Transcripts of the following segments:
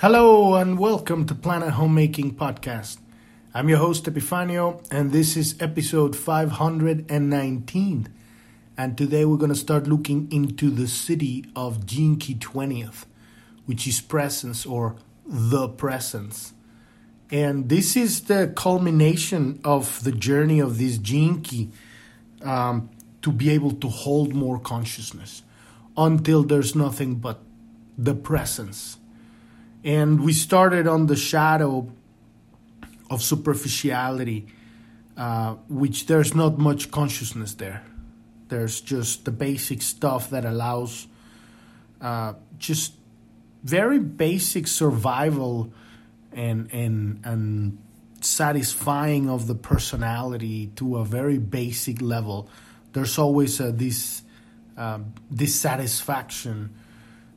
Hello and welcome to Planet Homemaking Podcast. I'm your host Epifanio and this is episode 519. And today we're going to start looking into the Siddhi of Key 20th, which is presence or the presence. And this is the culmination of the journey of this Key um, to be able to hold more consciousness until there's nothing but the presence and we started on the shadow of superficiality, uh, which there's not much consciousness there. There's just the basic stuff that allows uh, just very basic survival and and and satisfying of the personality to a very basic level. There's always this uh, dissatisfaction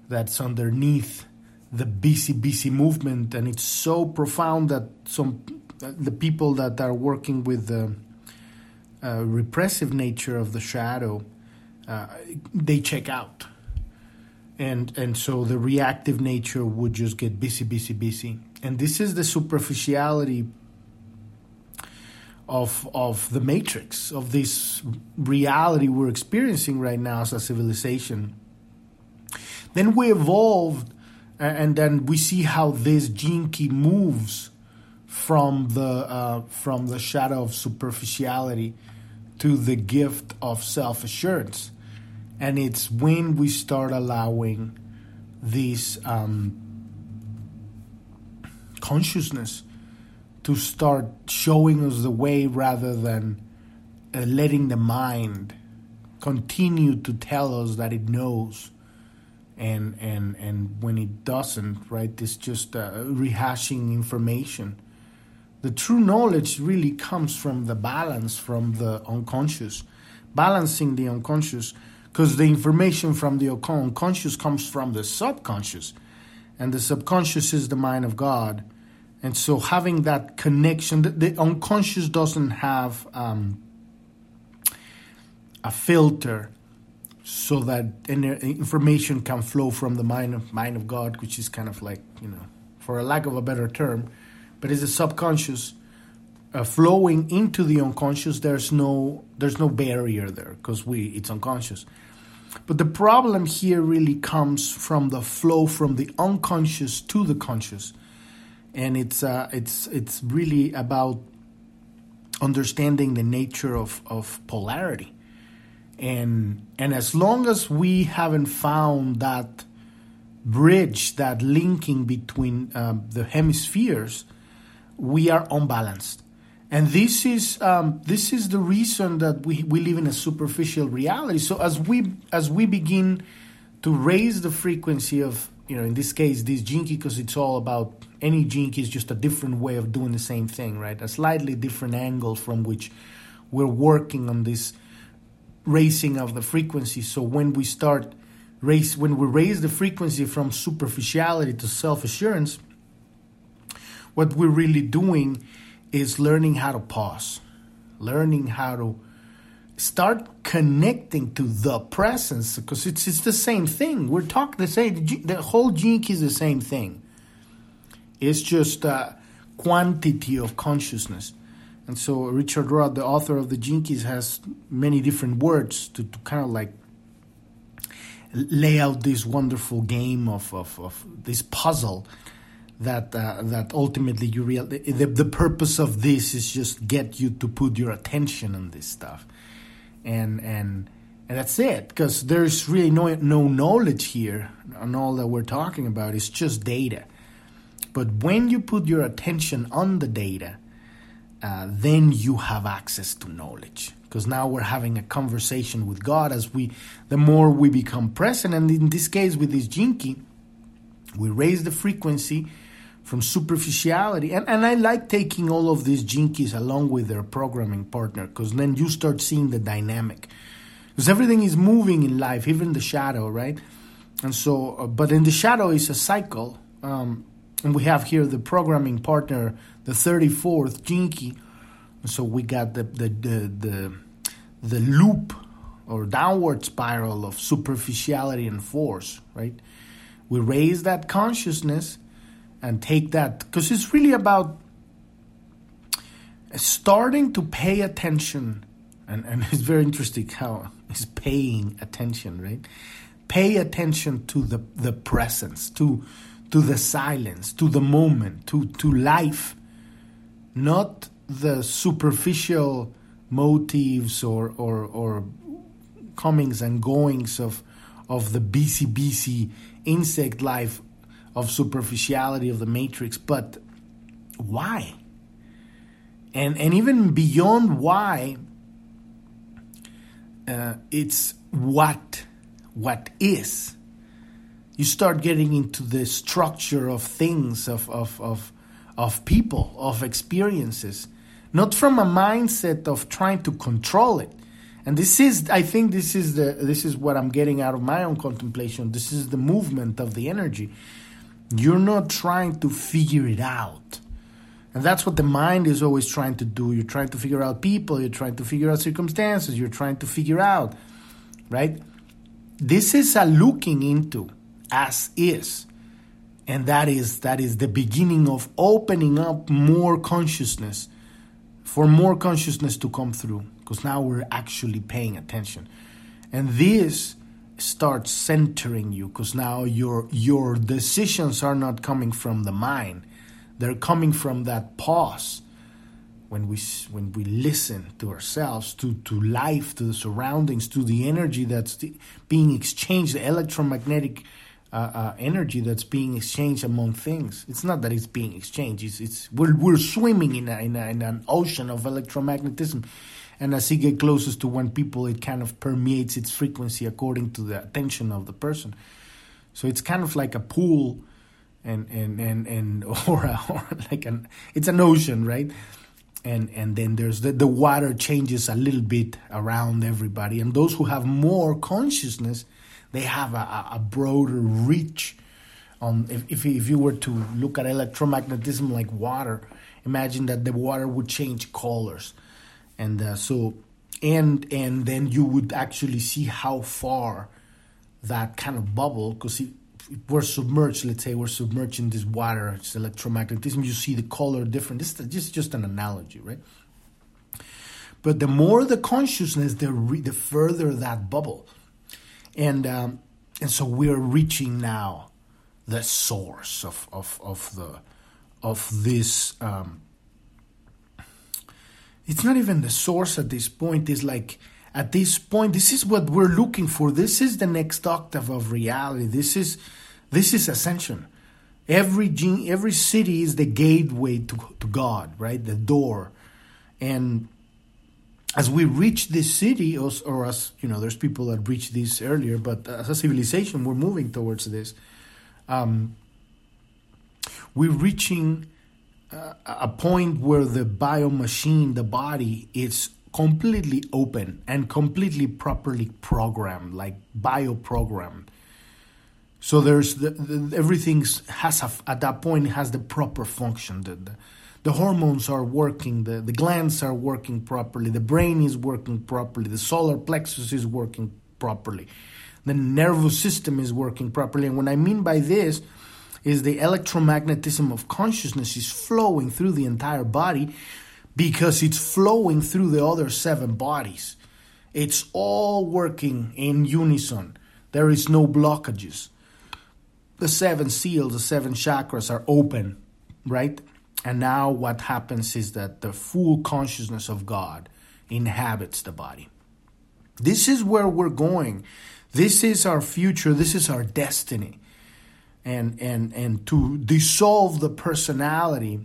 that's underneath the busy movement, and it's so profound that some the people that are working with the uh, repressive nature of the shadow, uh, they check out, and and so the reactive nature would just get busy, busy, busy, and this is the superficiality of of the matrix of this reality we're experiencing right now as a civilization. Then we evolved and then we see how this key moves from the uh, from the shadow of superficiality to the gift of self assurance, and it's when we start allowing this um, consciousness to start showing us the way rather than uh, letting the mind continue to tell us that it knows and and and when it doesn't, right, it's just uh, rehashing information. The true knowledge really comes from the balance from the unconscious, balancing the unconscious, because the information from the unconscious comes from the subconscious, and the subconscious is the mind of God, and so having that connection, the, the unconscious doesn't have um, a filter so that information can flow from the mind of, mind of God, which is kind of like, you know, for a lack of a better term, but it's a subconscious uh, flowing into the unconscious. There's no there's no barrier there because we it's unconscious. But the problem here really comes from the flow from the unconscious to the conscious, and it's uh, it's it's really about understanding the nature of, of polarity and and as long as we haven't found that bridge, that linking between um, the hemispheres, we are unbalanced. And this is um, this is the reason that we, we live in a superficial reality. So as we as we begin to raise the frequency of you know in this case this Key because it's all about any Key is just a different way of doing the same thing, right? A slightly different angle from which we're working on this raising of the frequency. So when we start raise when we raise the frequency from superficiality to self-assurance, what we're really doing is learning how to pause, learning how to start connecting to the presence because it's it's the same thing. We're talking the same. The whole key is the same thing. It's just a quantity of consciousness. And so Richard Rudd, the author of the Gene Keys, has many different words to, to kind of like lay out this wonderful game of, of, of this puzzle that uh, that ultimately you real the, the purpose of this is just get you to put your attention on this stuff. And and and that's it because there's really no no knowledge here on all that we're talking about. It's just data. But when you put your attention on the data uh, then you have access to knowledge. Because now we're having a conversation with God as we the more we become present. And in this case with this Key we raise the frequency from superficiality. And, and I like taking all of these Gene Keys along with their programming partner because then you start seeing the dynamic. Because everything is moving in life even the shadow right? And so uh, but in the shadow is a cycle um, and we have here the programming partner, the 34th Gene Key. So we got the, the, the, the, the loop or downward spiral of superficiality and force, right? We raise that consciousness and take that because it's really about starting to pay attention and, and it's very interesting how it's paying attention right pay attention to the, the presence to to the silence to the moment to to life not the superficial motives or or, or comings and goings of of the busy busy insect life of superficiality of the matrix but why? And and even beyond why uh, it's what what is you start getting into the structure of things of of of, of people of experiences not from a mindset of trying to control it. And this is i think this is the this is what i'm getting out of my own contemplation. This is the movement of the energy. You're not trying to figure it out. And that's what the mind is always trying to do. You're trying to figure out people, you're trying to figure out circumstances, you're trying to figure out, right? This is a looking into as is. And that is that is the beginning of opening up more consciousness for more consciousness to come through because now we're actually paying attention. And this starts centering you because now your your decisions are not coming from the mind they're coming from that pause when we when we listen to ourselves, to to life, to the surroundings, to the energy that's being exchanged, the electromagnetic uh, uh, energy that's being exchanged among things. It's not that it's being exchanged. It's, it's we're, we're swimming in, a, in, a, in an ocean of electromagnetism, and as it gets closest to one people, it kind of permeates its frequency according to the attention of the person. So it's kind of like a pool and and and and or, a, or like an it's an ocean, right? And and then there's the the water changes a little bit around everybody, and those who have more consciousness, they have a, a broader reach. On if, if if you were to look at electromagnetism like water, imagine that the water would change colors, and uh, so and and then you would actually see how far that kind of bubble because if we're submerged, let's say we're submerged in this water, it's electromagnetism, you see the color different. This is just, just an analogy, right? But the more the consciousness, the, re- the further that bubble. And, um, and so we're reaching now the source of, of, of, the, of this. Um, it's not even the source at this point, it's like at this point this is what we're looking for. This is the next octave of reality. This is this is ascension. Every gene, every Siddhi is the gateway to, to god right? The door. And as we reach this Siddhi or, or as you know there's people that reached this earlier but as a civilization we're moving towards this um, we're reaching uh, a point where the bio machine the body is completely open and completely properly programmed, like bio programmed. So there's the, the everything has a, at that point has the proper function. The, the, the hormones are working, the, the glands are working properly, the brain is working properly, the solar plexus is working properly, the nervous system is working properly. And what I mean by this is the electromagnetism of consciousness is flowing through the entire body because it's flowing through the other seven bodies. It's all working in unison. There is no blockages. The seven seals, the seven chakras are open, right? And now what happens is that the full consciousness of God inhabits the body. This is where we're going. This is our future. This is our destiny. And and and to dissolve the personality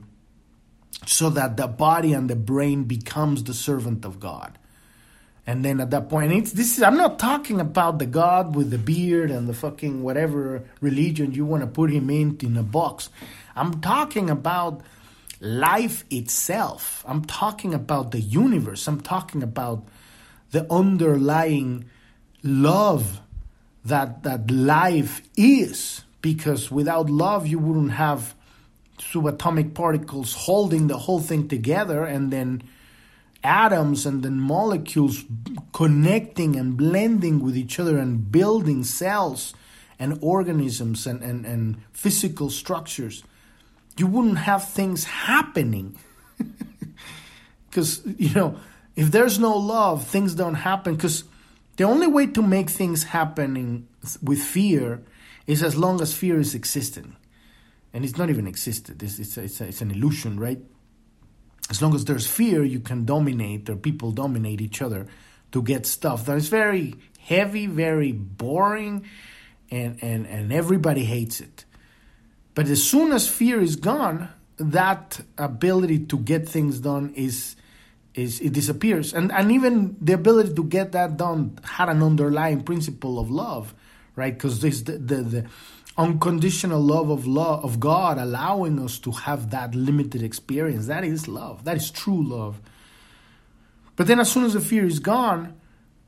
so that the body and the brain becomes the servant of God. And then at that point, it's this is I'm not talking about the God with the beard and the fucking whatever religion you want to put him in in a box. I'm talking about life itself. I'm talking about the universe. I'm talking about the underlying love that that life is because without love you wouldn't have subatomic particles holding the whole thing together and then atoms and then molecules connecting and blending with each other and building cells and organisms and, and, and physical structures. You wouldn't have things happening. Because, you know, if there's no love, things don't happen. Because the only way to make things happening with fear is as long as fear is existing. And it's not even existed, it's, it's, a, it's, a, it's an illusion, right? As long as there's fear, you can dominate, or people dominate each other to get stuff that is very heavy, very boring, and, and, and everybody hates it. But as soon as fear is gone, that ability to get things done is is it disappears. And and even the ability to get that done had an underlying principle of love, right? Because this the, the, the unconditional love of love of God allowing us to have that limited experience. That is love. That is true love. But then as soon as the fear is gone,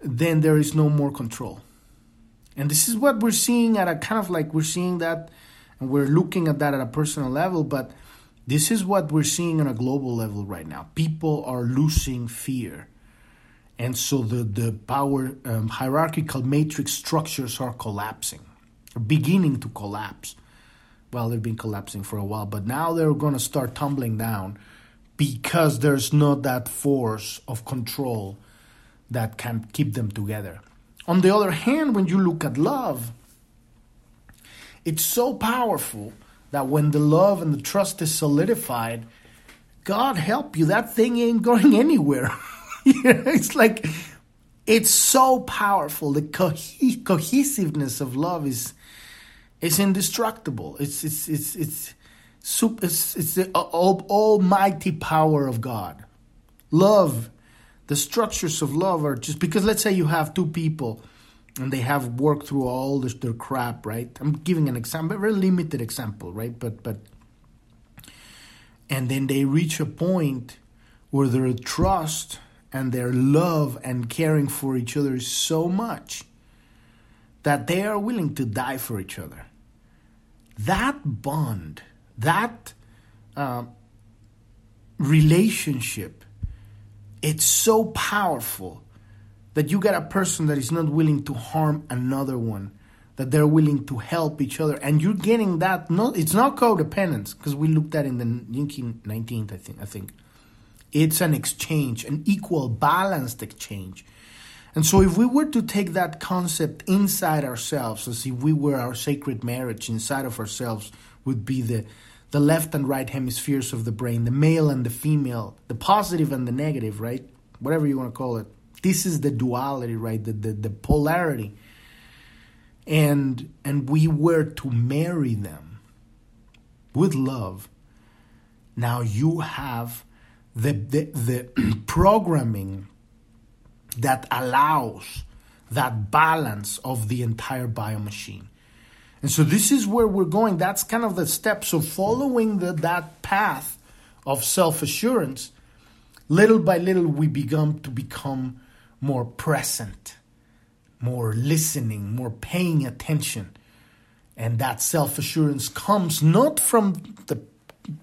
then there is no more control. And this is what we're seeing at a kind of like we're seeing that and we're looking at that at a personal level, but this is what we're seeing on a global level right now. People are losing fear. And so the, the power um, hierarchical matrix structures are collapsing, beginning to collapse. Well, they've been collapsing for a while, but now they're going to start tumbling down because there's not that force of control that can keep them together. On the other hand, when you look at love, it's so powerful that when the love and the trust is solidified, God help you, that thing ain't going anywhere. it's like it's so powerful. The co- cohesiveness of love is is indestructible. It's it's it's it's it's, it's the all, almighty power of God. Love, the structures of love are just because let's say you have two people and they have worked through all this, their crap, right? I'm giving an example, a very limited example, right? But but and then they reach a point where their trust and their love and caring for each other is so much that they are willing to die for each other. That bond, that uh, relationship, it's so powerful that you get a person that is not willing to harm another one that they're willing to help each other and you're getting that no it's not codependence because we looked at in the 19th i think i think. It's an exchange an equal balanced exchange. And so if we were to take that concept inside ourselves as if we were our sacred marriage inside of ourselves would be the the left and right hemispheres of the brain the male and the female the positive and the negative right? Whatever you want to call it this is the duality, right? The, the, the polarity. And and we were to marry them with love. Now you have the the, the programming that allows that balance of the entire biomachine. And so this is where we're going. That's kind of the step so following the, that path of self assurance. Little by little, we begin to become more present, more listening, more paying attention. And that self assurance comes not from the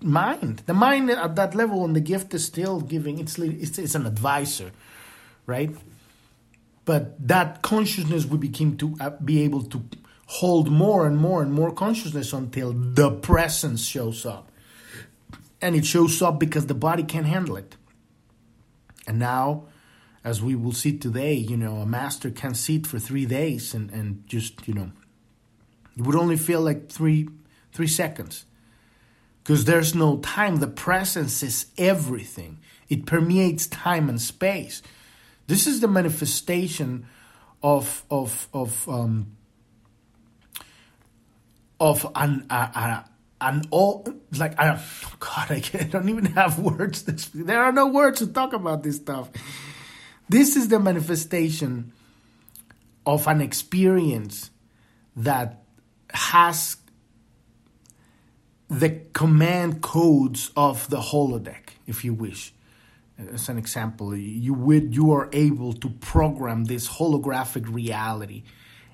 mind. The mind at that level, and the gift is still giving, it's, it's, it's an advisor, right? But that consciousness we begin to uh, be able to hold more and more and more consciousness until the presence shows up. And it shows up because the body can't handle it. And now as we will see today, you know, a master can sit for three days and, and just, you know, it would only feel like three three seconds. Because there's no time. The presence is everything. It permeates time and space. This is the manifestation of of of um, of an a, an all like I oh God I, I don't even have words. There are no words to talk about this stuff. This is the manifestation of an experience that has the command codes of the holodeck, if you wish. As an example, you would you are able to program this holographic reality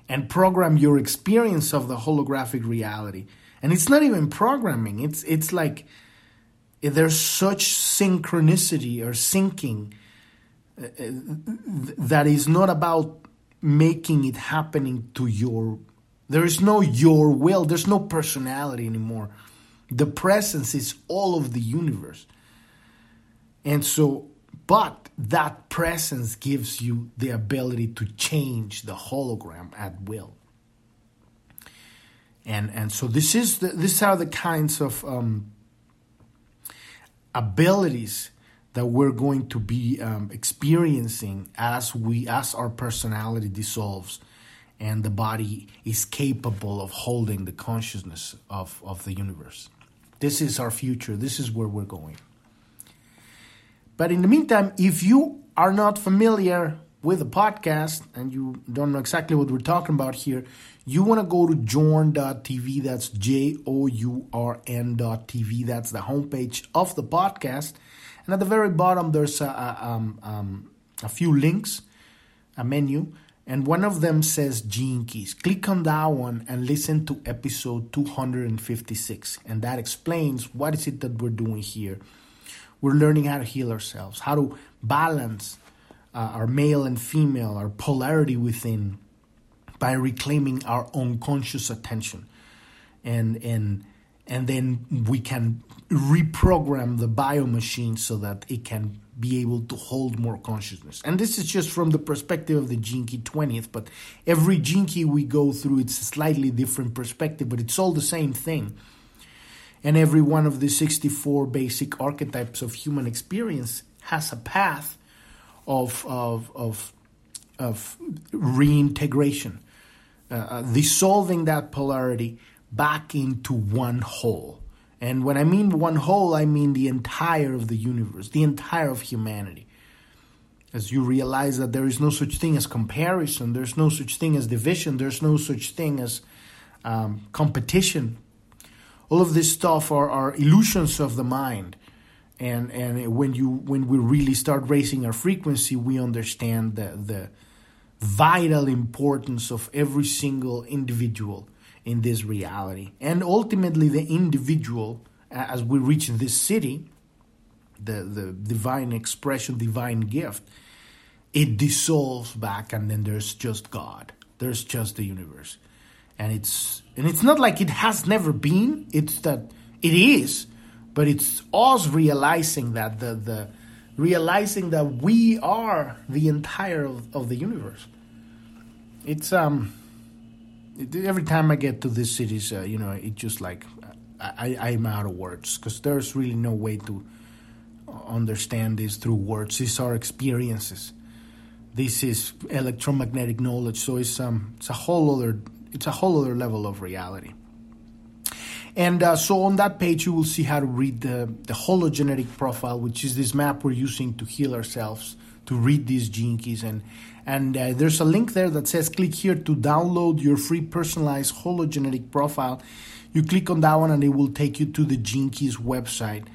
and program your experience of the holographic reality. And it's not even programming. It's it's like there's such synchronicity or syncing that is not about making it happening to your there is no your will there's no personality anymore The presence is all of the universe. And so, but that presence gives you the ability to change the hologram at will. And and so this is the, these are the kinds of um, abilities that we're going to be um, experiencing as we as our personality dissolves and the body is capable of holding the consciousness of, of the universe. This is our future. This is where we're going. But in the meantime, if you are not familiar with the podcast and you don't know exactly what we're talking about here, you want to go to journ.tv. That's J O U R N.tv. That's the homepage of the podcast. And at the very bottom, there's a, a, um, um, a few links, a menu, and one of them says Gene Keys. Click on that one and listen to episode 256. And that explains what is it that we're doing here. We're learning how to heal ourselves, how to balance uh, our male and female, our polarity within, by reclaiming our own conscious attention. And, and, and then we can reprogram the bio machine so that it can be able to hold more consciousness. And this is just from the perspective of the Key 20th, but every Key we go through, it's a slightly different perspective, but it's all the same thing. And every one of the 64 basic archetypes of human experience has a path of, of, of, of reintegration, uh, uh, dissolving that polarity back into one whole. And when I mean one whole, I mean the entire of the universe, the entire of humanity. As you realize that there is no such thing as comparison, there's no such thing as division, there's no such thing as um, competition. All of this stuff are, are illusions of the mind. And, and when you when we really start raising our frequency, we understand the, the vital importance of every single individual in this reality. And ultimately, the individual, as we reach this Siddhi, the, the divine expression, divine gift, it dissolves back, and then there's just God. There's just the universe. And it's and it's not like it has never been. It's that it is, but it's us realizing that the the realizing that we are the entire of, of the universe. It's um every time I get to these Siddhis, uh, you know, it just like I, I'm out of words because there's really no way to understand this through words. These are experiences. This is electromagnetic knowledge, so it's um it's a whole other it's a whole other level of reality. And uh, so on that page, you will see how to read the, the hologenetic profile, which is this map we're using to heal ourselves, to read these gene keys and and uh, there's a link there that says click here to download your free personalized hologenetic profile. You click on that one and it will take you to the Gene Keys website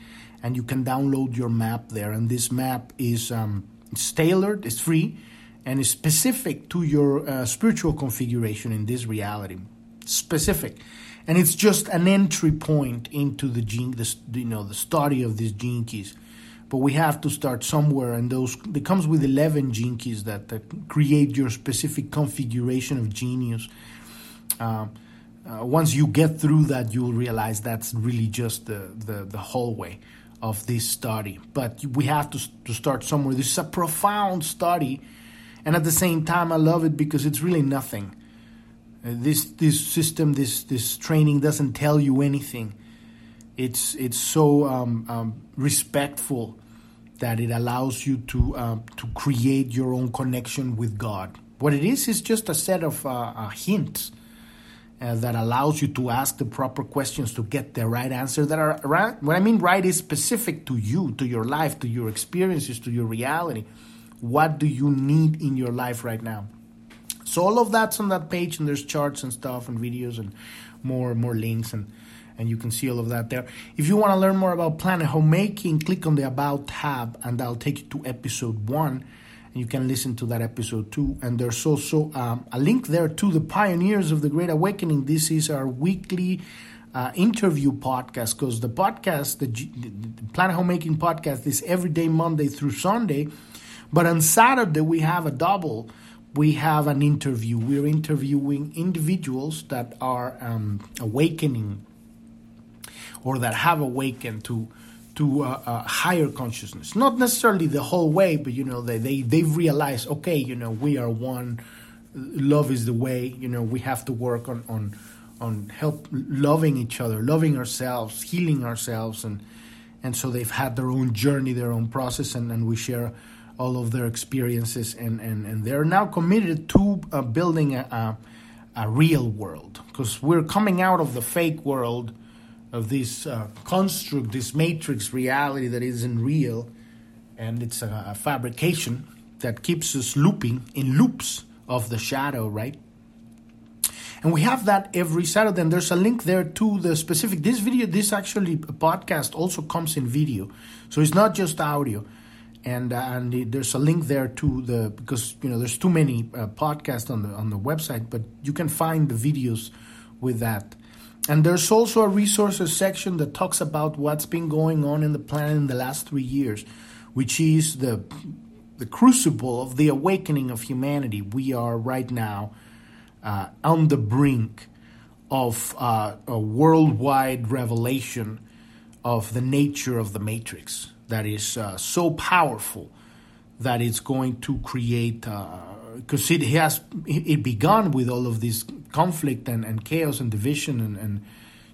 and you can download your map there. And this map is um, it's tailored, it's free, and is specific to your uh, spiritual configuration in this reality. Specific. And it's just an entry point into the gene, the, you know, the study of these gene keys but we have to start somewhere and those it comes with 11 gene keys that, that create your specific configuration of genius. Uh, uh, once you get through that you'll realize that's really just the, the, the hallway of this study. But we have to, to start somewhere. This is a profound study and at the same time i love it because it's really nothing. Uh, this this system this this training doesn't tell you anything it's it's so um, um, respectful that it allows you to um, to create your own connection with God. What it is is just a set of uh, uh, hints uh, that allows you to ask the proper questions to get the right answer. That are right. What I mean right is specific to you, to your life, to your experiences, to your reality. What do you need in your life right now? So all of that's on that page, and there's charts and stuff, and videos, and more more links and and you can see all of that there. If you want to learn more about Planet Homemaking, click on the About tab, and that'll take you to episode one, and you can listen to that episode too. And there's also um, a link there to the Pioneers of the Great Awakening. This is our weekly. Uh, interview podcast because the podcast, the, the, Planet Homemaking podcast, is every day, Monday through Sunday. But on Saturday, we have a double. We have an interview. We're interviewing individuals that are um, awakening or that have awakened to to higher consciousness. Not necessarily the whole way, but you know they they they've realized okay, you know we are one. Love is the way. You know we have to work on on on help loving each other, loving ourselves, healing ourselves, and and so they've had their own journey, their own process, and, and we share all of their experiences, and, and, and they're now committed to uh, building a, a, a, real world because we're coming out of the fake world of this uh, construct, this matrix reality that isn't real, and it's a, a fabrication that keeps us looping in loops of the shadow, right? And we have that every Saturday. And there's a link there to the specific. This video, this actually podcast also comes in video. So it's not just audio. And, uh, and there's a link there to the because you know there's too many uh, podcasts on the on the website, but you can find the videos with that. And there's also a resources section that talks about what's been going on in the planet in the last three years, which is the the crucible of the awakening of humanity. We are right now uh, on the brink of uh, a worldwide revelation of the nature of the matrix that is uh, so powerful that it's going to create because uh, it has it begun with all of this conflict and, and chaos and division and, and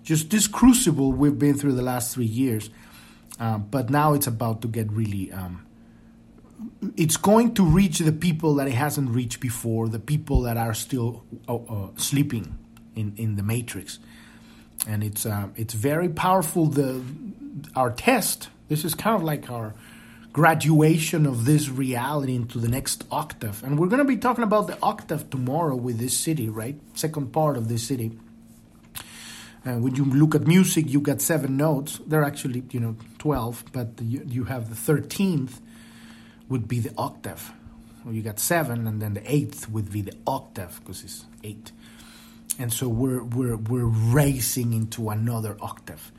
just this crucible we've been through the last three years uh, but now it's about to get really um, it's going to reach the people that it hasn't reached before, the people that are still uh, uh, sleeping in, in the matrix, and it's uh, it's very powerful. The our test. This is kind of like our graduation of this reality into the next octave, and we're going to be talking about the octave tomorrow with this Siddhi, right? Second part of this Siddhi. And when you look at music, you get seven notes. They're actually, you know, 12, but you, you have the 13th would be the octave. Well, you got seven, and then the eighth would be the octave because it's eight. And so we're we're we're racing into another octave.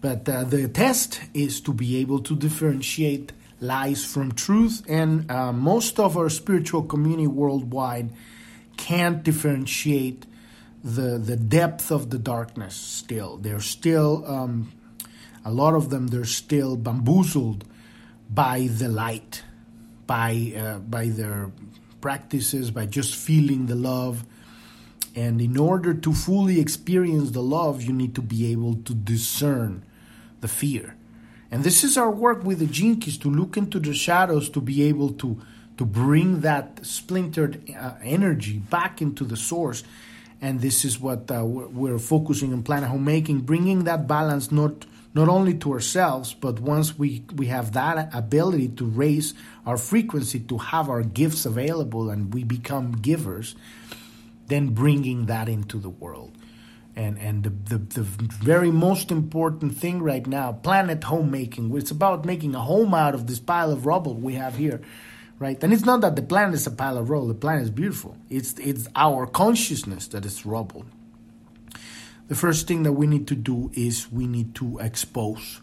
But uh, the test is to be able to differentiate lies from truth, and uh, most of our spiritual community worldwide can't differentiate the the depth of the darkness. Still, they're still um, a lot of them. They're still bamboozled by the light by uh, by their practices, by just feeling the love. And in order to fully experience the love, you need to be able to discern the fear. And this is our work with the Gene Keys to look into the shadows to be able to to bring that splintered uh, energy back into the source. And this is what uh, we're, focusing on Planet Homemaking, bringing that balance not not only to ourselves, but once we, we have that ability to raise our frequency, to have our gifts available, and we become givers, then bringing that into the world. And, and the, the, the very most important thing right now, planet homemaking, it's about making a home out of this pile of rubble we have here right? And it's not that the planet is a pile of rubble. The planet is beautiful. It's it's our consciousness that is rubble the first thing that we need to do is we need to expose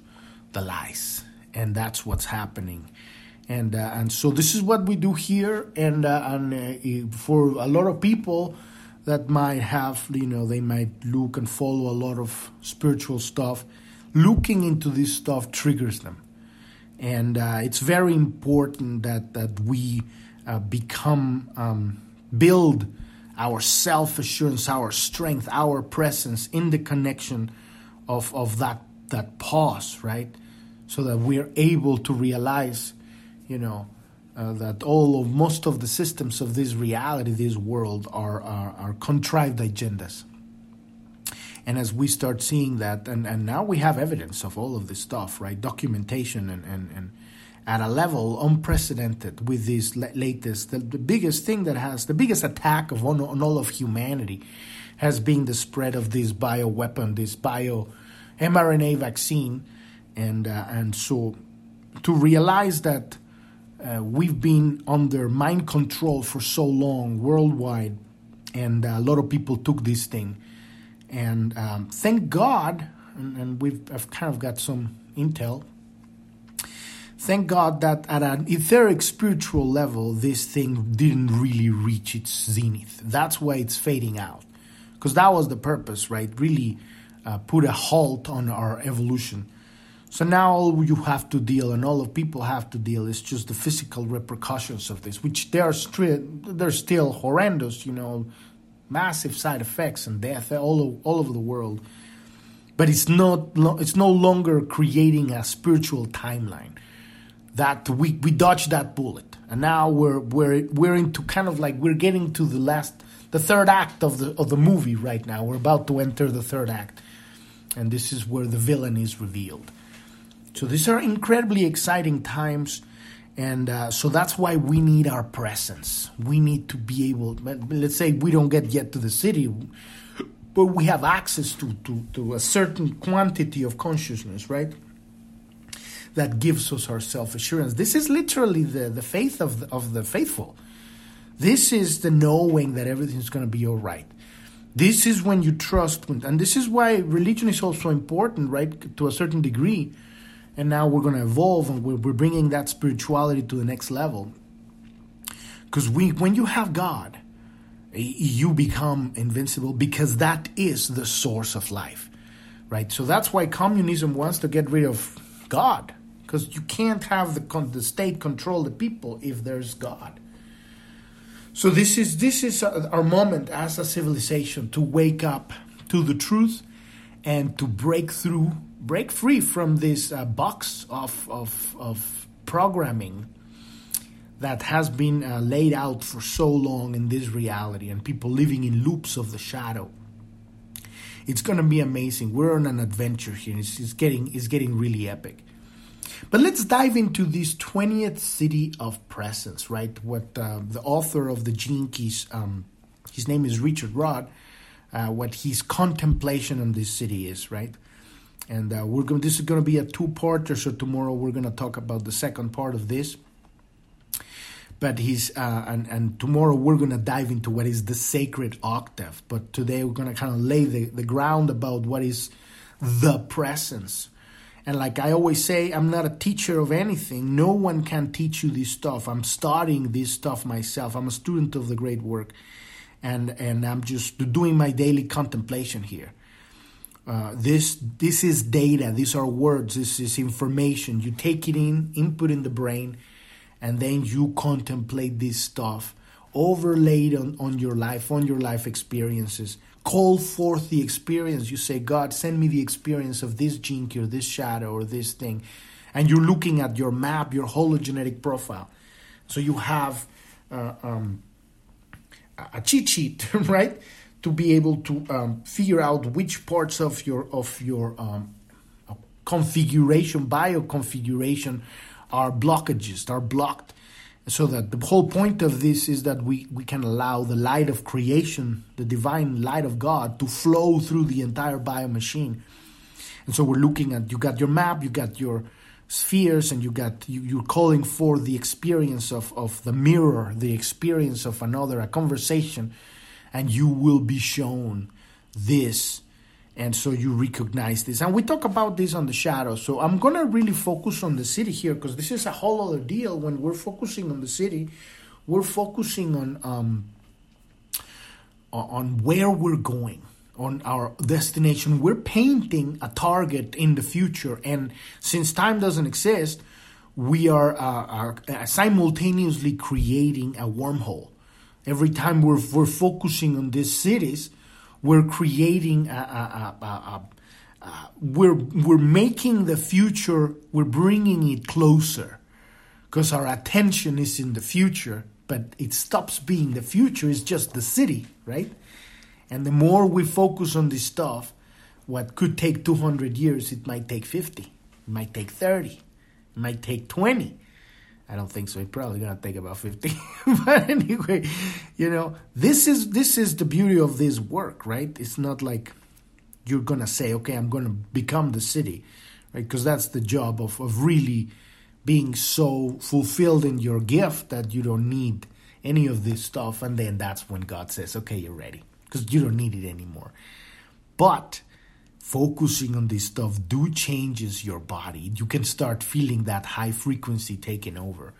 the lies, and that's what's happening. And uh, and so this is what we do here, and uh, and uh, for a lot of people that might have you know they might look and follow a lot of spiritual stuff, looking into this stuff triggers them, and uh, it's very important that that we uh, become um, build our self assurance, our strength, our presence in the connection of, of that, that pause, right? So that we're able to realize, you know, uh, that all of most of the systems of this reality, this world, are, are, are contrived agendas. And as we start seeing that, and, and now we have evidence of all of this stuff, right? Documentation and, and, and at a level unprecedented with this latest, the, the biggest thing that has, the biggest attack of on, on all of humanity has been the spread of this bio weapon, this bio mRNA vaccine. And, uh, and so to realize that uh, we've been under mind control for so long worldwide, and a lot of people took this thing. And um, thank God, and, and we've I've kind of got some intel thank God that at an etheric spiritual level, this thing didn't really reach its zenith. That's why it's fading out. Because that was the purpose, right? Really uh, put a halt on our evolution. So now all you have to deal, and all of people have to deal, is just the physical repercussions of this, which they are stri- they're still horrendous. You know, massive side effects and death all over, all over the world. But it's not it's no longer creating a spiritual timeline. That we we dodged that bullet, and now we're we're we're into kind of like we're getting to the last the third act of the of the movie right now. We're about to enter the third act, and this is where the villain is revealed. So these are incredibly exciting times. And uh, so that's why we need our presence. We need to be able, let's say we don't get yet to the Siddhi, but we have access to, to, to a certain quantity of consciousness, right? That gives us our self assurance. This is literally the, the faith of the, of the faithful. This is the knowing that everything's going to be all right. This is when you trust, and this is why religion is also important, right? To a certain degree and now we're going to evolve and we're, we're bringing that spirituality to the next level. Because we when you have god you become invincible because that is the source of life right? So that's why communism wants to get rid of god because you can't have the, the state control the people if there's god. So this is this is uh, our moment as a civilization to wake up to the truth and to break through break free from this uh, box of, of, of programming that has been uh, laid out for so long in this reality and people living in loops of the shadow. It's going to be amazing. We're on an adventure here. It's, it's, getting, it's getting really epic. But let's dive into this 20th Siddhi of presence, right? What uh, the author of the Gene Keys, um, his name is Richard Rudd, uh, what his contemplation on this Siddhi is, right? And uh, we're going. This is going to be a two-parter. So tomorrow we're going to talk about the second part of this. But he's uh, and and tomorrow we're going to dive into what is the sacred octave. But today we're going to kind of lay the, the ground about what is the presence. And like I always say, I'm not a teacher of anything. No one can teach you this stuff. I'm studying this stuff myself. I'm a student of the great work, and and I'm just doing my daily contemplation here. Uh, this this is data. These are words. This is information. You take it in, input in the brain, and then you contemplate this stuff, overlaid on, on your life, on your life experiences. Call forth the experience. You say, God, send me the experience of this gene or this shadow or this thing. And you're looking at your map, your hologenetic profile. So you have uh, um, a cheat sheet, right? To be able to um, figure out which parts of your of your um, configuration bio configuration are blockages are blocked. So that the whole point of this is that we, we can allow the light of creation the divine light of god to flow through the entire bio machine and so we're looking at you got your map you got your spheres and you got you, you're calling for the experience of, of the mirror the experience of another a conversation and you will be shown this and so you recognize this. And we talk about this on the shadow so i'm gonna really focus on the Siddhi here because this is a whole other deal when we're focusing on the Siddhi. We're focusing on um, on where we're going on our destination. We're painting a target in the future and since time doesn't exist we are, uh, are simultaneously creating a wormhole Every time we're, we're focusing on these Siddhis, we're creating a, a, a, a we're we're making the future we're bringing it closer. Because our attention is in the future but it stops being the future it's just the Siddhi right? And the more we focus on this stuff what could take 200 years it might take 50 it might take 30 it might take 20 I don't think so. He's probably gonna take about fifty. but anyway, you know, this is this is the beauty of this work, right? It's not like you're gonna say, okay, I'm gonna become the Siddhi, right? Because that's the job of of really being so fulfilled in your gift that you don't need any of this stuff, and then that's when God says, okay, you're ready, because you don't need it anymore. But focusing on this stuff do changes your body you can start feeling that high frequency taking over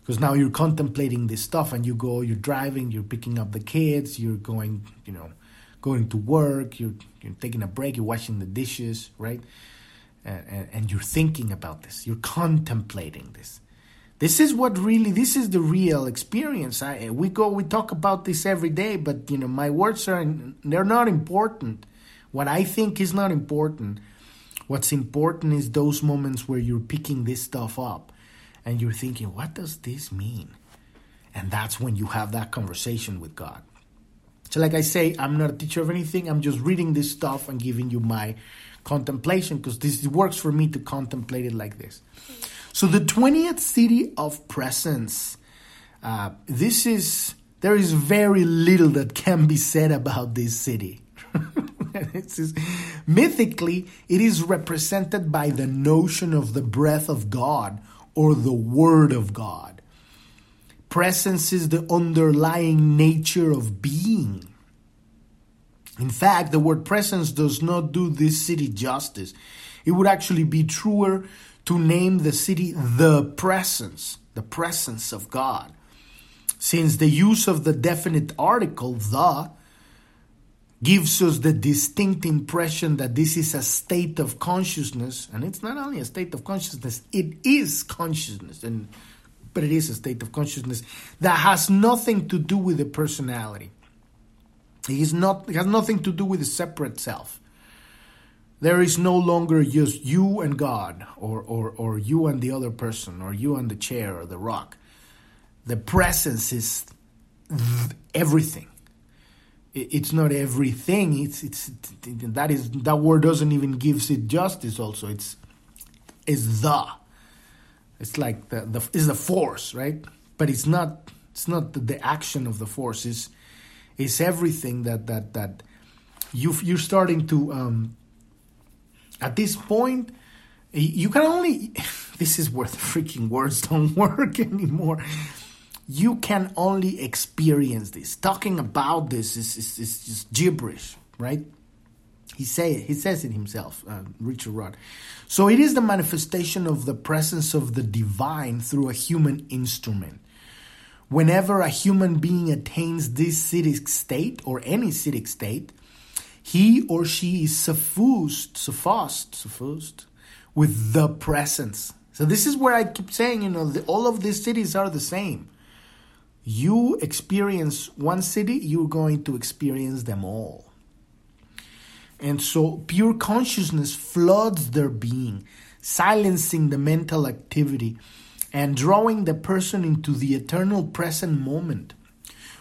because now you're contemplating this stuff and you go you're driving you're picking up the kids you're going you know going to work, you're, you're taking a break, you're washing the dishes, right? And, and you're thinking about this, you're contemplating this. This is what really, this is the real experience. I, we go, we talk about this every day, but you know, my words are, they're not important. What I think is not important. What's important is those moments where you're picking this stuff up and you're thinking, what does this mean? And that's when you have that conversation with God. So, like I say, I'm not a teacher of anything. I'm just reading this stuff and giving you my contemplation because this works for me to contemplate it like this. So, the 20th Siddhi of presence. Uh, this is there is very little that can be said about this Siddhi. is, mythically, it is represented by the notion of the breath of God or the Word of God. Presence is the underlying nature of being. In fact, the word presence does not do this Siddhi justice. It would actually be truer to name the Siddhi the presence, the presence of God. Since the use of the definite article, the, gives us the distinct impression that this is a state of consciousness, and it's not only a state of consciousness, it is consciousness. And but it is a state of consciousness that has nothing to do with the personality. It is not it has nothing to do with the separate self. There is no longer just you and God, or, or, or you and the other person, or you and the chair or the rock. The presence is everything. It's not everything. It's it's that is that word doesn't even gives it justice. Also, it's is the it's like the, the is the force, right? But it's not it's not the, the action of the force. It's it's everything that that that you you're starting to um, at this point you can only this is where the freaking words don't work anymore you can only experience this talking about this is, is, is just gibberish right he say he says it himself, uh, Richard Rudd. So it is the manifestation of the presence of the divine through a human instrument. Whenever a human being attains this Siddhic state or any Siddhic state, he or she is suffused, suffused, suffused with the presence. So this is where I keep saying, you know, the, all of these Siddhis are the same. You experience one Siddhi, you're going to experience them all. And so pure consciousness floods their being, silencing the mental activity and drawing the person into the eternal present moment.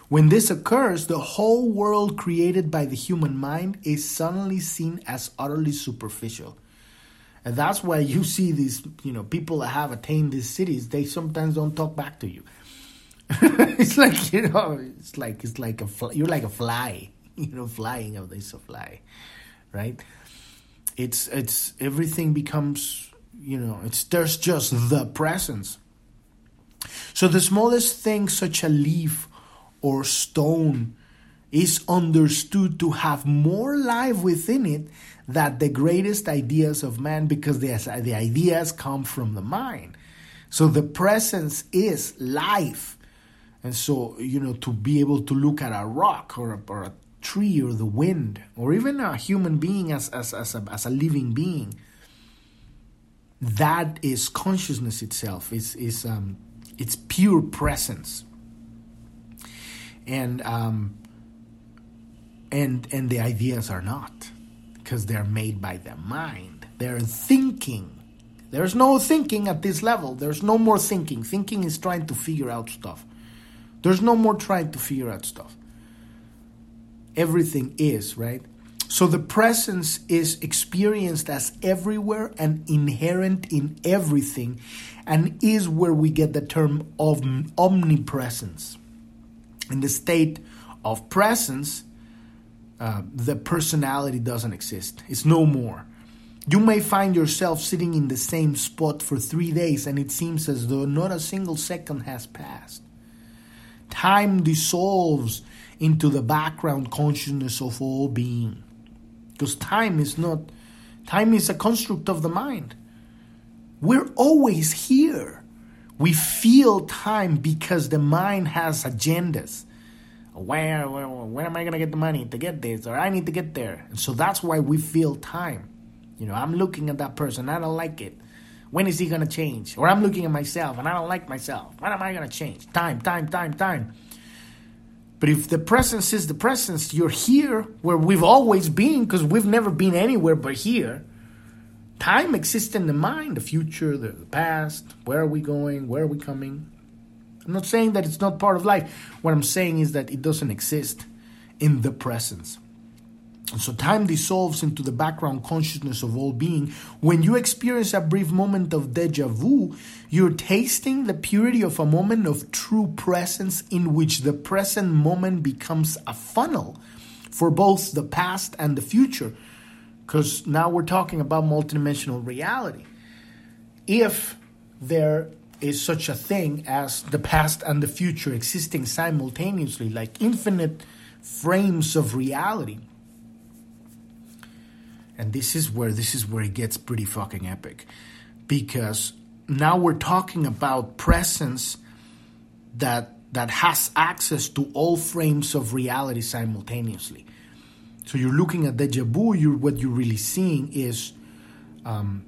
When this occurs, the whole world created by the human mind is suddenly seen as utterly superficial. And that's why you see these, you know, people that have attained these Siddhis, they sometimes don't talk back to you. it's like, you know, it's like it's like a you're like a fly, you know, flying of this fly right? It's it's everything becomes you know it's there's just the presence. So the smallest thing, such a leaf or stone, is understood to have more life within it than the greatest ideas of man because the, the ideas come from the mind. So the presence is life. And so, you know, to be able to look at a rock or a, or a tree or the wind or even a human being as, as, as, a, as a living being that is consciousness itself. Is is um, it's pure presence. And um, and and the ideas are not because they're made by the mind. They're thinking. There's no thinking at this level. There's no more thinking. Thinking is trying to figure out stuff there's no more trying to figure out stuff everything is, right? So the presence is experienced as everywhere and inherent in everything, and is where we get the term of omnipresence. In the state of presence, uh, the personality doesn't exist, it's no more. You may find yourself sitting in the same spot for three days, and it seems as though not a single second has passed. Time dissolves into the background consciousness of all being. Because time is not, time is a construct of the mind. We're always here. We feel time because the mind has agendas. Where, where, where am I going to get the money to get this? Or I need to get there. And so that's why we feel time. You know, I'm looking at that person, I don't like it. When is he going to change? Or I'm looking at myself and I don't like myself. When am I going to change? Time, time, time, time. But if the presence is the presence, you're here where we've always been because we've never been anywhere but here. Time exists in the mind, the future, the past. Where are we going? Where are we coming? I'm not saying that it's not part of life. What I'm saying is that it doesn't exist in the presence. So time dissolves into the background consciousness of all being. When you experience a brief moment of deja vu, you're tasting the purity of a moment of true presence in which the present moment becomes a funnel for both the past and the future. Because now we're talking about multidimensional reality. If there is such a thing as the past and the future existing simultaneously, like infinite frames of reality and this is where this is where it gets pretty fucking epic. Because now we're talking about presence that that has access to all frames of reality simultaneously. So you're looking at deja vu you're what you're really seeing is um,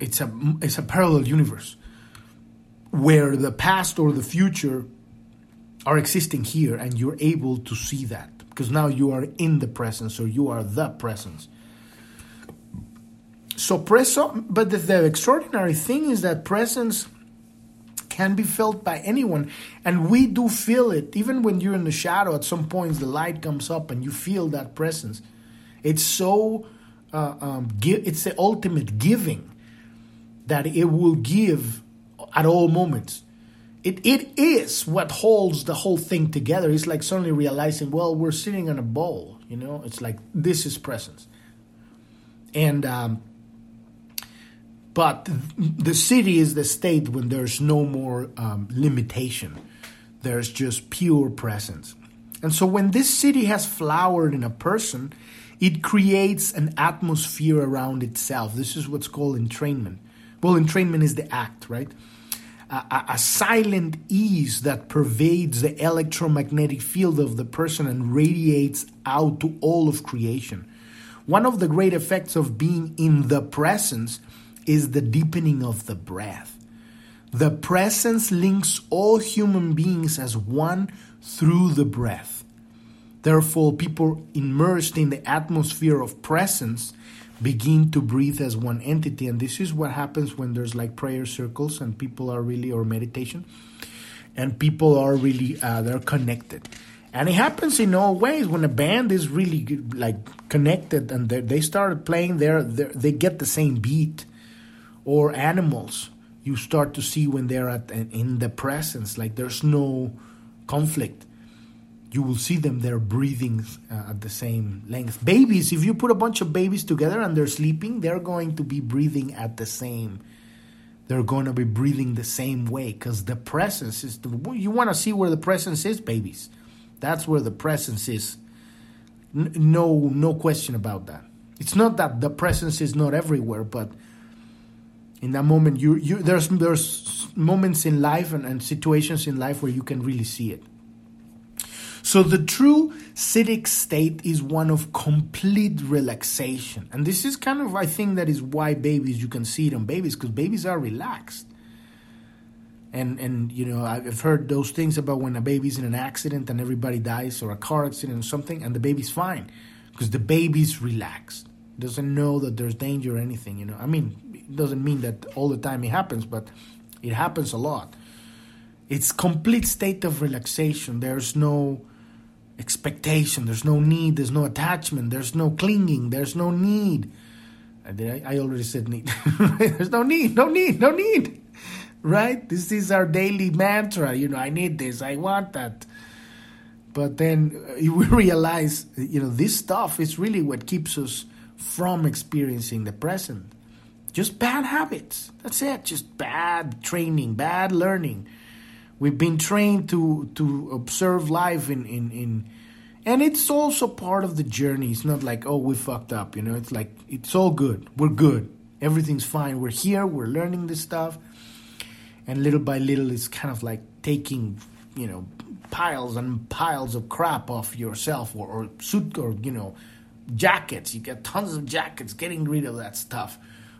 it's a it's a parallel universe where the past or the future are existing here and you're able to see that. Because now you are in the presence or you are the presence so preso, but the, the extraordinary thing is that presence can be felt by anyone, and we do feel it. Even when you're in the shadow, at some points the light comes up and you feel that presence. It's so, uh, um, it's the ultimate giving that it will give at all moments. It, it is what holds the whole thing together. It's like suddenly realizing, well, we're sitting on a bowl, you know? It's like this is presence. And um, but the Siddhi is the state when there's no more um, limitation. There's just pure presence. And so when this Siddhi has flowered in a person, it creates an atmosphere around itself. This is what's called entrainment. Well, entrainment is the act, right? A, a, silent ease that pervades the electromagnetic field of the person and radiates out to all of creation. One of the great effects of being in the presence is the deepening of the breath. The presence links all human beings as one through the breath. Therefore, people immersed in the atmosphere of presence begin to breathe as one entity. And this is what happens when there's like prayer circles and people are really, or meditation, and people are really, uh, they're connected. And it happens in all ways when a band is really like connected and they start playing there, they get the same beat or animals you start to see when they're at in the presence like there's no conflict. You will see them they're breathing uh, at the same length. Babies if you put a bunch of babies together and they're sleeping they're going to be breathing at the same they're going to be breathing the same way because the presence is the you want to see where the presence is babies. That's where the presence is. N- no no question about that. It's not that the presence is not everywhere but in that moment you you there's there's moments in life and, and situations in life where you can really see it. So the true Siddhic state is one of complete relaxation. And this is kind of i think that is why babies you can see it on babies because babies are relaxed. And and you know i've heard those things about when a baby's in an accident and everybody dies or a car accident or something and the baby's fine because the baby's relaxed doesn't know that there's danger or anything you know. I mean doesn't mean that all the time it happens, but it happens a lot. It's complete state of relaxation. There's no expectation. There's no need. There's no attachment. There's no clinging. There's no need. I, I already said need. there's no need. No need. No need. Right? This is our daily mantra. You know, I need this. I want that. But then uh, we realize, you know, this stuff is really what keeps us from experiencing the present. Just bad habits. That's it. Just bad training, bad learning. We've been trained to to observe life in in in and it's also part of the journey. It's not like, oh, we fucked up, you know. It's like it's all good. We're good. Everything's fine. We're here. We're learning this stuff. And little by little it's kind of like taking you know, piles and piles of crap off yourself or, or suit or, you know, jackets. You get tons of jackets, getting rid of that stuff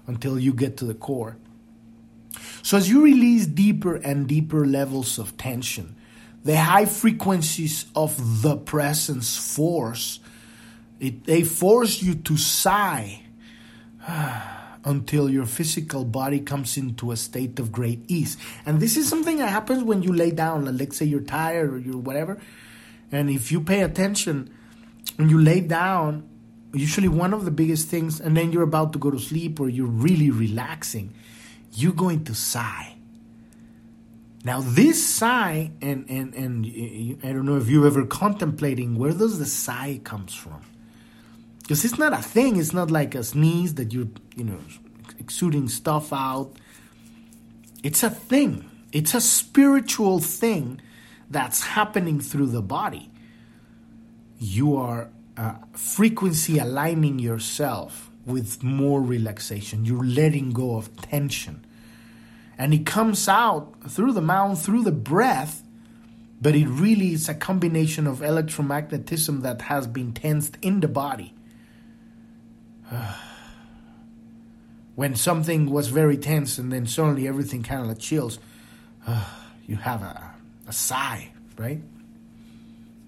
until you get to the core. So, as you release deeper and deeper levels of tension, the high frequencies of the presence force, it, they force you to sigh until your physical body comes into a state of great ease. And this is something that happens when you lay down. Let's say you're tired or you're whatever. And if you pay attention and you lay down, usually one of the biggest things, and then you're about to go to sleep or you're really relaxing, you're going to sigh. Now, this sigh, and, and, and I don't know if you've ever contemplating where does the sigh comes from? Because it's not a thing. It's not like a sneeze that you're, you know, exuding stuff out. It's a thing. It's a spiritual thing that's happening through the body. You are uh, frequency aligning yourself with more relaxation. You're letting go of tension. And it comes out through the mouth, through the breath, but it really is a combination of electromagnetism that has been tensed in the body. when something was very tense and then suddenly everything kind of like chills, you have a, a sigh, right?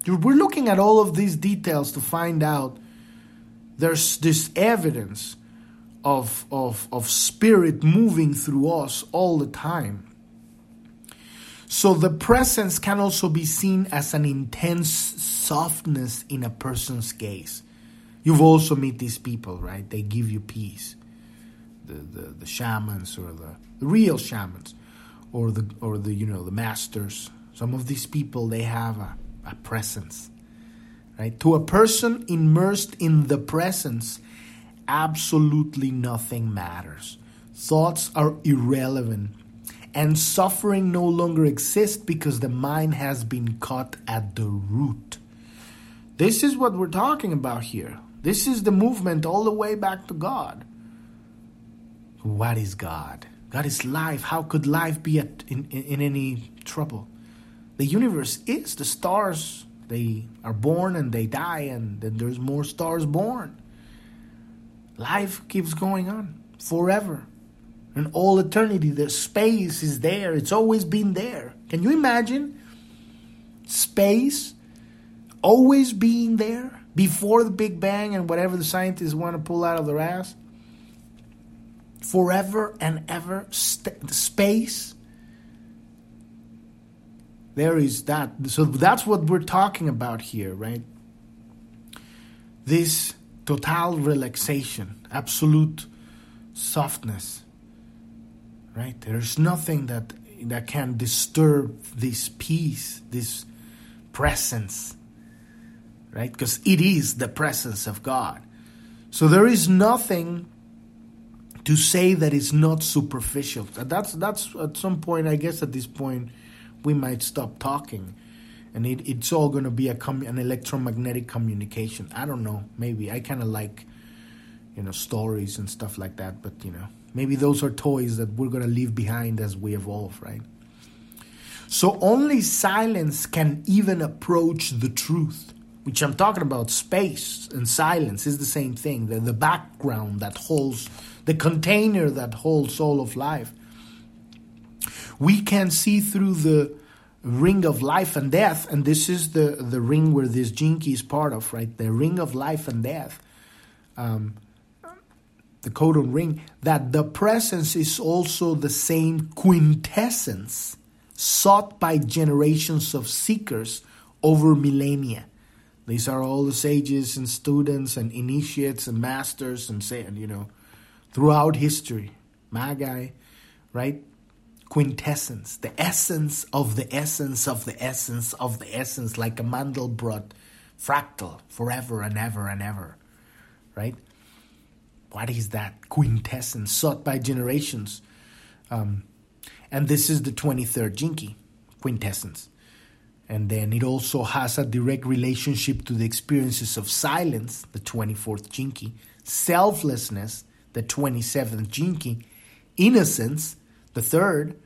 We're looking at all of these details to find out there's this evidence of, of, of spirit moving through us all the time. So the presence can also be seen as an intense softness in a person's gaze. You've also met these people, right? They give you peace. The, the, the shamans or the, the real shamans or the or the you know the masters. Some of these people they have a a presence. Right? To a person immersed in the presence, absolutely nothing matters. Thoughts are irrelevant, and suffering no longer exists because the mind has been cut at the root. This is what we're talking about here. This is the movement all the way back to God. What is God? God is life. How could life be in, in, in any trouble? The universe is. The stars, they are born and they die, and then there's more stars born. Life keeps going on forever. And all eternity, the space is there. It's always been there. Can you imagine space always being there before the Big Bang and whatever the scientists want to pull out of their ass? Forever and ever, st- space there is that. So that's what we're talking about here, right? This total relaxation, absolute softness, right? There's nothing that that can disturb this peace, this presence, right? Because it is the presence of God. So there is nothing to say that it's not superficial. That's that's at some point, I guess, at this point we might stop talking and it, it's all going to be a com- an electromagnetic communication. I don't know. Maybe I kind of like you know stories and stuff like that, but you know maybe those are toys that we're going to leave behind as we evolve, right? So only silence can even approach the truth, which I'm talking about. Space and silence is the same thing. The the background that holds the container that holds all of life. We can see through the ring of life and death, and this is the, the ring where this Key is part of, right? The ring of life and death. Um, the codon ring, that the presence is also the same quintessence sought by generations of seekers over millennia. These are all the sages and students and initiates and masters and say, you know, throughout history, Magi, right? Quintessence, the essence of the essence of the essence of the essence, like a Mandelbrot fractal forever and ever and ever, right? What is that quintessence sought by generations? Um, and this is the 23rd Gene Key, quintessence. And then it also has a direct relationship to the experiences of silence, the 24th Gene Key, selflessness, the 27th Gene Key, innocence, the third,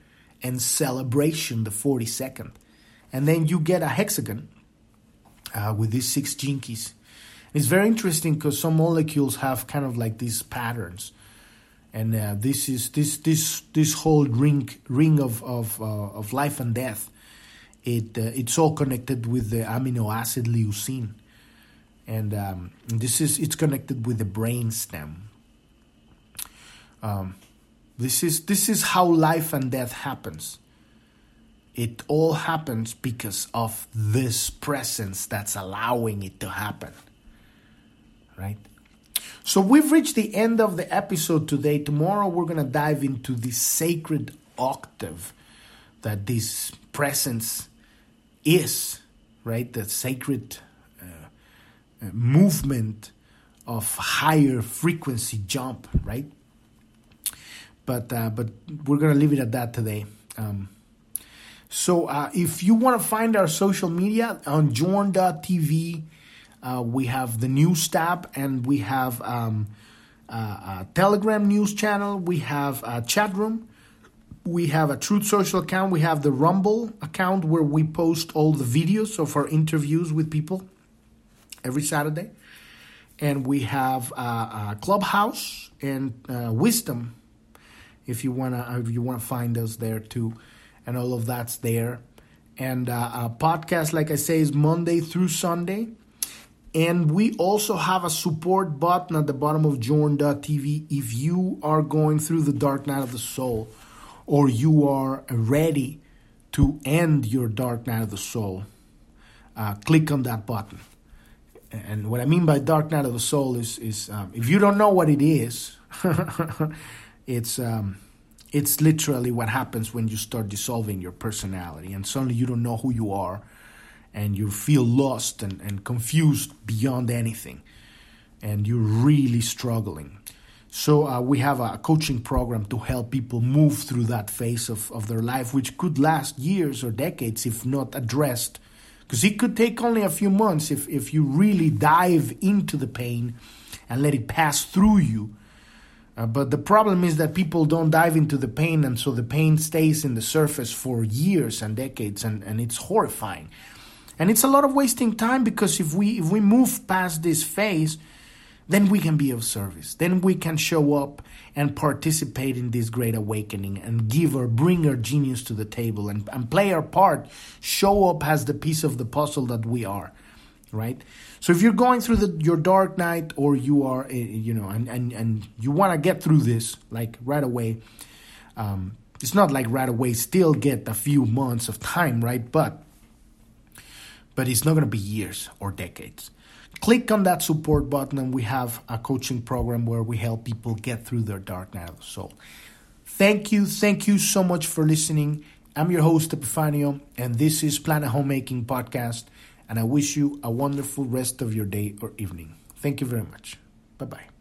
and celebration, the 42nd. and then you get a hexagon uh, with these six Gene Keys. It's very interesting because some molecules have kind of like these patterns, and uh, this is this this this whole ring ring of of uh, of life and death. It uh, it's all connected with the amino acid leucine, and um, this is it's connected with the brain stem. Um, this is this is how life and death happens. It all happens because of this presence that's allowing it to happen right? So we've reached the end of the episode today. Tomorrow we're going to dive into the sacred octave that this presence is, right? The sacred uh, uh, movement of higher frequency jump, right? But uh, but we're gonna leave it at that today. Um, so uh, if you want to find our social media on journ.tv uh, we have the news tab, and we have um, uh, a Telegram news channel. We have a chat room. We have a Truth Social account. We have the Rumble account where we post all the videos of our interviews with people every Saturday. And we have uh, a Clubhouse and uh, Wisdom, if you wanna if you wanna find us there too, and all of that's there. And uh, a podcast, like I say, is Monday through Sunday. And we also have a support button at the bottom of journ.tv if you are going through the dark night of the soul or you are ready to end your dark night of the soul. Uh, click on that button. And what I mean by dark night of the soul is, is um, if you don't know what it is, it's um, it's literally what happens when you start dissolving your personality, and suddenly you don't know who you are and you feel lost and, and confused beyond anything and you're really struggling. So, uh, we have a coaching program to help people move through that phase of, of their life, which could last years or decades if not addressed. Because it could take only a few months if, if you really dive into the pain and let it pass through you. Uh, but the problem is that people don't dive into the pain, and so the pain stays in the surface for years and decades, and, and it's horrifying. And it's a lot of wasting time because if we if we move past this phase, then we can be of service. Then we can show up and participate in this great awakening and give or bring our genius to the table and, and play our part, show up as the piece of the puzzle that we are. Right? So if you're going through the, your dark night or you are, eh, you know, and, and, and you want to get through this like right away, um, it's not like right away, still get a few months of time, right? But but it's not going to be years or decades. Click on that support button, and we have a coaching program where we help people get through their dark night of the soul. Thank you, thank you so much for listening. I'm your host, Epifanio, and this is Planet Homemaking Podcast. And I wish you a wonderful rest of your day or evening. Thank you very much. Bye bye.